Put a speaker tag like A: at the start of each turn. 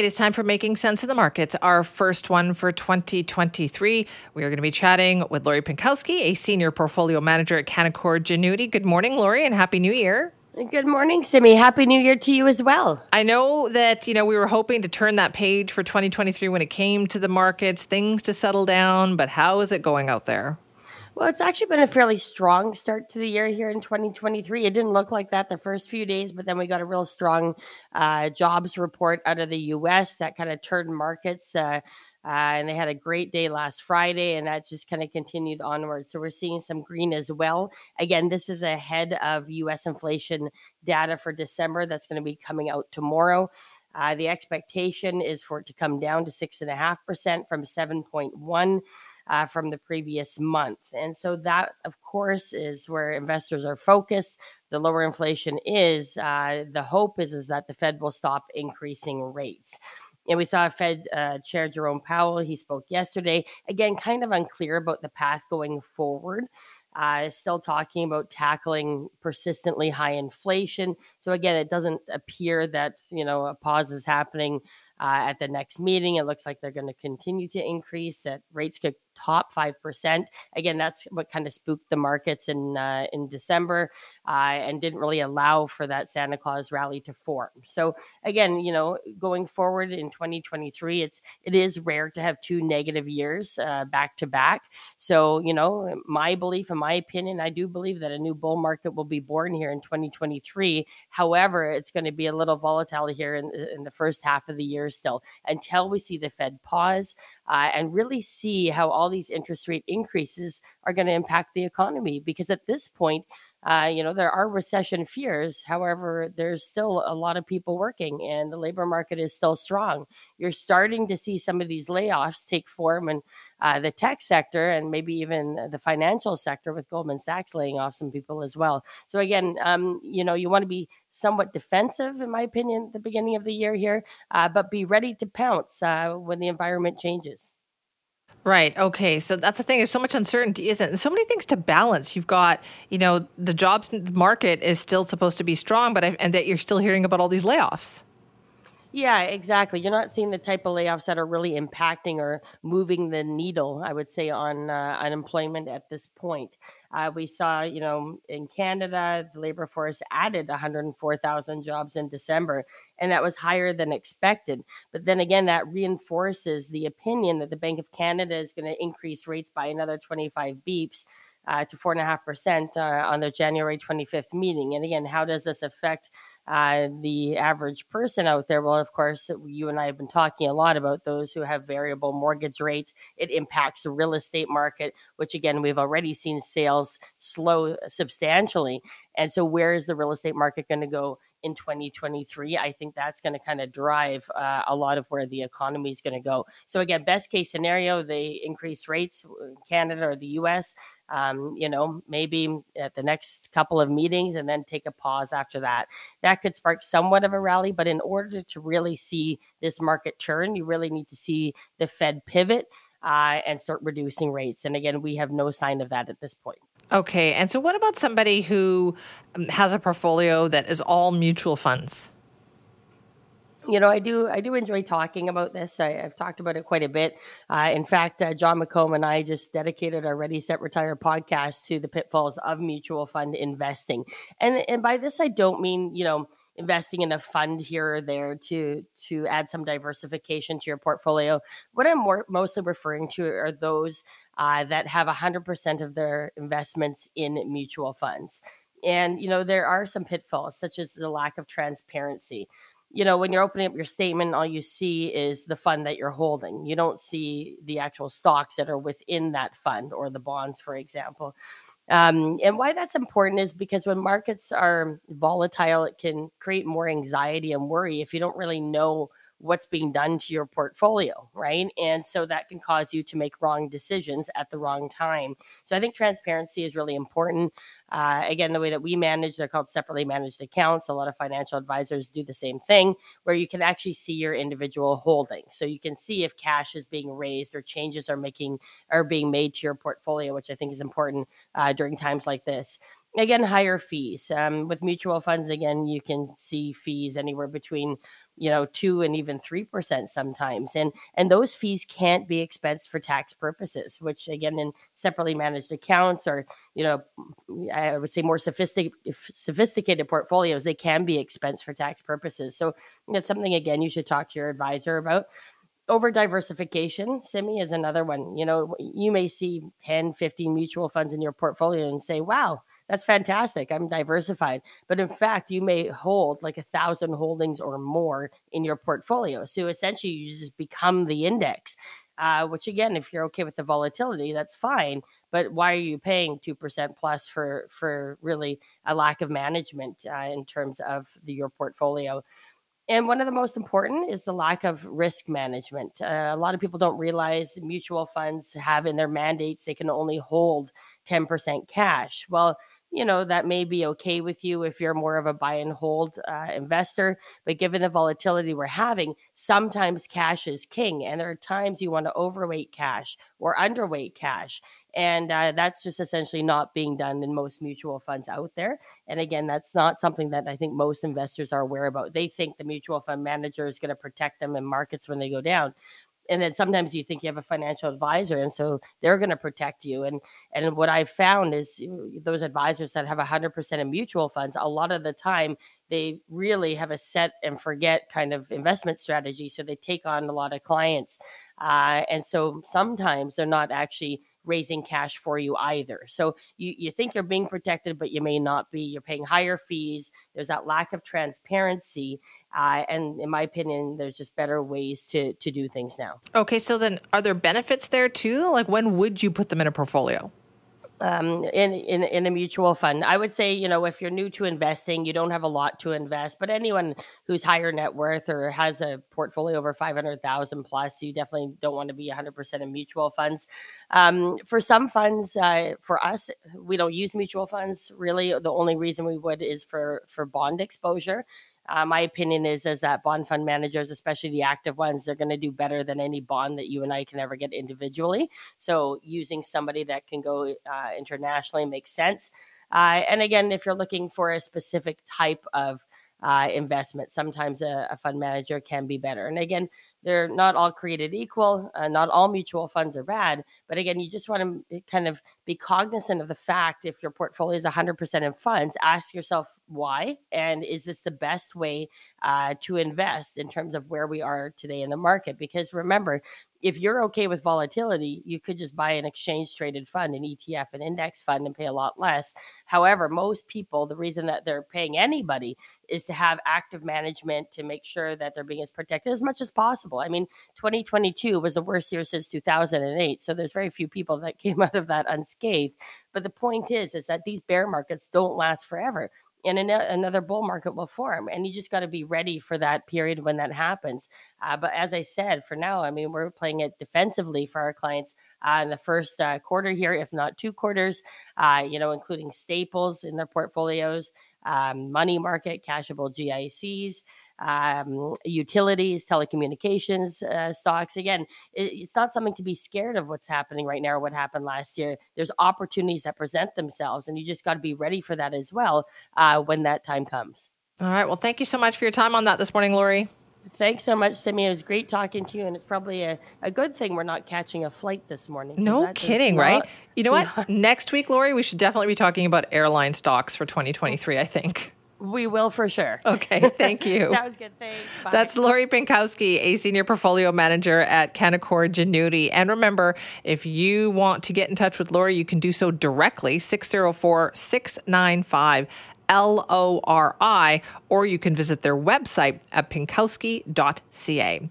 A: it is time for Making Sense of the Markets, our first one for 2023. We are going to be chatting with Lori Pinkowski, a senior portfolio manager at Canaccord Genuity. Good morning, Lori, and Happy New Year.
B: Good morning, Simi. Happy New Year to you as well.
A: I know that, you know, we were hoping to turn that page for 2023 when it came to the markets, things to settle down, but how is it going out there?
B: Well, it's actually been a fairly strong start to the year here in 2023. It didn't look like that the first few days, but then we got a real strong uh, jobs report out of the U.S. that kind of turned markets. Uh, uh, and they had a great day last Friday, and that just kind of continued onward. So we're seeing some green as well. Again, this is ahead of U.S. inflation data for December that's going to be coming out tomorrow. Uh, the expectation is for it to come down to six and a half percent from seven point one uh, from the previous month. And so that, of course, is where investors are focused. The lower inflation is, uh, the hope is, is that the Fed will stop increasing rates. And we saw Fed uh, Chair Jerome Powell. He spoke yesterday. Again, kind of unclear about the path going forward. Uh, still talking about tackling persistently high inflation. So again, it doesn't appear that you know a pause is happening uh, at the next meeting. It looks like they're going to continue to increase. That rates could top 5%. Again, that's what kind of spooked the markets in uh, in December uh, and didn't really allow for that Santa Claus rally to form. So again, you know, going forward in 2023, it's it is rare to have two negative years uh, back to back. So, you know, my belief, in my opinion, I do believe that a new bull market will be born here in 2023. However, it's going to be a little volatile here in, in the first half of the year still until we see the Fed pause uh, and really see how all these interest rate increases are going to impact the economy. Because at this point, uh, you know, there are recession fears. However, there's still a lot of people working and the labor market is still strong. You're starting to see some of these layoffs take form in uh, the tech sector and maybe even the financial sector with Goldman Sachs laying off some people as well. So, again, um, you know, you want to be somewhat defensive, in my opinion, at the beginning of the year here, uh, but be ready to pounce uh, when the environment changes.
A: Right. Okay. So that's the thing. There's so much uncertainty, isn't it? so many things to balance. You've got, you know, the jobs market is still supposed to be strong, but and that you're still hearing about all these layoffs.
B: Yeah, exactly. You're not seeing the type of layoffs that are really impacting or moving the needle, I would say, on uh, unemployment at this point. Uh, we saw, you know, in Canada, the labor force added 104,000 jobs in December, and that was higher than expected. But then again, that reinforces the opinion that the Bank of Canada is going to increase rates by another 25 beeps. Uh, to four and a half percent uh, on their January 25th meeting. And again, how does this affect uh, the average person out there. Well, of course, you and I have been talking a lot about those who have variable mortgage rates. It impacts the real estate market, which again, we've already seen sales slow substantially. And so, where is the real estate market going to go? in 2023. I think that's going to kind of drive uh, a lot of where the economy is going to go. So again, best case scenario, they increase rates in Canada or the U.S. Um, you know, maybe at the next couple of meetings, and then take a pause after that. That could spark somewhat of a rally, but in order to really see this market turn, you really need to see the Fed pivot. Uh, and start reducing rates. And again, we have no sign of that at this point.
A: Okay. And so, what about somebody who um, has a portfolio that is all mutual funds?
B: You know, I do I do enjoy talking about this. I, have talked about it quite a bit. Uh, in fact, uh, John McComb and I just dedicated our Ready Set Retire podcast to the pitfalls of mutual fund investing. And and by this, I don't mean you know investing in a fund here or there to to add some diversification to your portfolio. What I'm more, mostly referring to are those uh, that have 100% of their investments in mutual funds. And, you know, there are some pitfalls, such as the lack of transparency. You know, when you're opening up your statement, all you see is the fund that you're holding. You don't see the actual stocks that are within that fund or the bonds, for example. Um, and why that's important is because when markets are volatile, it can create more anxiety and worry if you don't really know what's being done to your portfolio, right? And so that can cause you to make wrong decisions at the wrong time. So I think transparency is really important. Uh, again, the way that we manage, they're called separately managed accounts. A lot of financial advisors do the same thing, where you can actually see your individual holdings. So you can see if cash is being raised or changes are making are being made to your portfolio, which I think is important uh, during times like this. Again higher fees um, with mutual funds again you can see fees anywhere between you know, two and even three percent sometimes, and and those fees can't be expensed for tax purposes. Which again, in separately managed accounts or you know, I would say more sophisticated sophisticated portfolios, they can be expensed for tax purposes. So that's something again you should talk to your advisor about over diversification simi is another one you know you may see 10 15 mutual funds in your portfolio and say wow that's fantastic. I'm diversified. But in fact, you may hold like a thousand holdings or more in your portfolio. So essentially, you just become the index. Uh, which again, if you're okay with the volatility, that's fine. But why are you paying two percent plus for for really a lack of management uh, in terms of the, your portfolio? And one of the most important is the lack of risk management. Uh, a lot of people don't realize mutual funds have in their mandates they can only hold 10% cash. Well, you know that may be okay with you if you're more of a buy and hold uh, investor but given the volatility we're having sometimes cash is king and there are times you want to overweight cash or underweight cash and uh, that's just essentially not being done in most mutual funds out there and again that's not something that i think most investors are aware about. They think the mutual fund manager is going to protect them in markets when they go down and then sometimes you think you have a financial advisor and so they're going to protect you and and what i've found is those advisors that have 100% in mutual funds a lot of the time they really have a set and forget kind of investment strategy so they take on a lot of clients uh, and so sometimes they're not actually raising cash for you either. So you, you think you're being protected, but you may not be. You're paying higher fees. There's that lack of transparency. Uh, and in my opinion, there's just better ways to, to do things now.
A: Okay. So then are there benefits there too? Like when would you put them in a portfolio?
B: um, in, in in a mutual fund. I would say, you know, if you're new to investing, you don't have a lot to invest. But anyone who's higher net worth or has a portfolio over five hundred thousand plus, you definitely don't want to be one hundred percent in mutual funds. Um, for some funds, uh, for us, we don't use mutual funds. Really, the only reason we would is for for bond exposure. Uh, my opinion is is that bond fund managers, especially the active ones, they're going to do better than any bond that you and I can ever get individually. So using somebody that can go uh, internationally makes sense. Uh, and again, if you're looking for a specific type of uh, investment, sometimes a, a, fund manager can be better. And again, they're not all created equal. Uh, not all mutual funds are bad. But again, you just want to kind of be cognizant of the fact if your portfolio is 100% in funds, ask yourself why and is this the best way uh, to invest in terms of where we are today in the market? Because remember, if you're okay with volatility, you could just buy an exchange traded fund, an ETF, an index fund, and pay a lot less. However, most people, the reason that they're paying anybody is to have active management to make sure that they're being as protected as much as possible. I mean, 2022 was the worst year since 2008. So there's very few people that came out of that unscathed. But the point is, is that these bear markets don't last forever and another bull market will form and you just got to be ready for that period when that happens. Uh, but as i said for now i mean we're playing it defensively for our clients uh, in the first uh, quarter here if not two quarters uh, you know including staples in their portfolios um, money market cashable gics um, utilities, telecommunications uh, stocks. Again, it, it's not something to be scared of what's happening right now or what happened last year. There's opportunities that present themselves, and you just got to be ready for that as well uh, when that time comes.
A: All right. Well, thank you so much for your time on that this morning, Lori.
B: Thanks so much, Simi. It was great talking to you, and it's probably a, a good thing we're not catching a flight this morning.
A: No kidding, not, right? You know what? Next week, Lori, we should definitely be talking about airline stocks for 2023, I think.
B: We will for sure.
A: Okay, thank you.
B: Sounds good. Thanks.
A: Bye. That's Lori Pinkowski, a senior portfolio manager at Canaccord Genuity. And remember, if you want to get in touch with Lori, you can do so directly 604 695 L O R I, or you can visit their website at pinkowski.ca.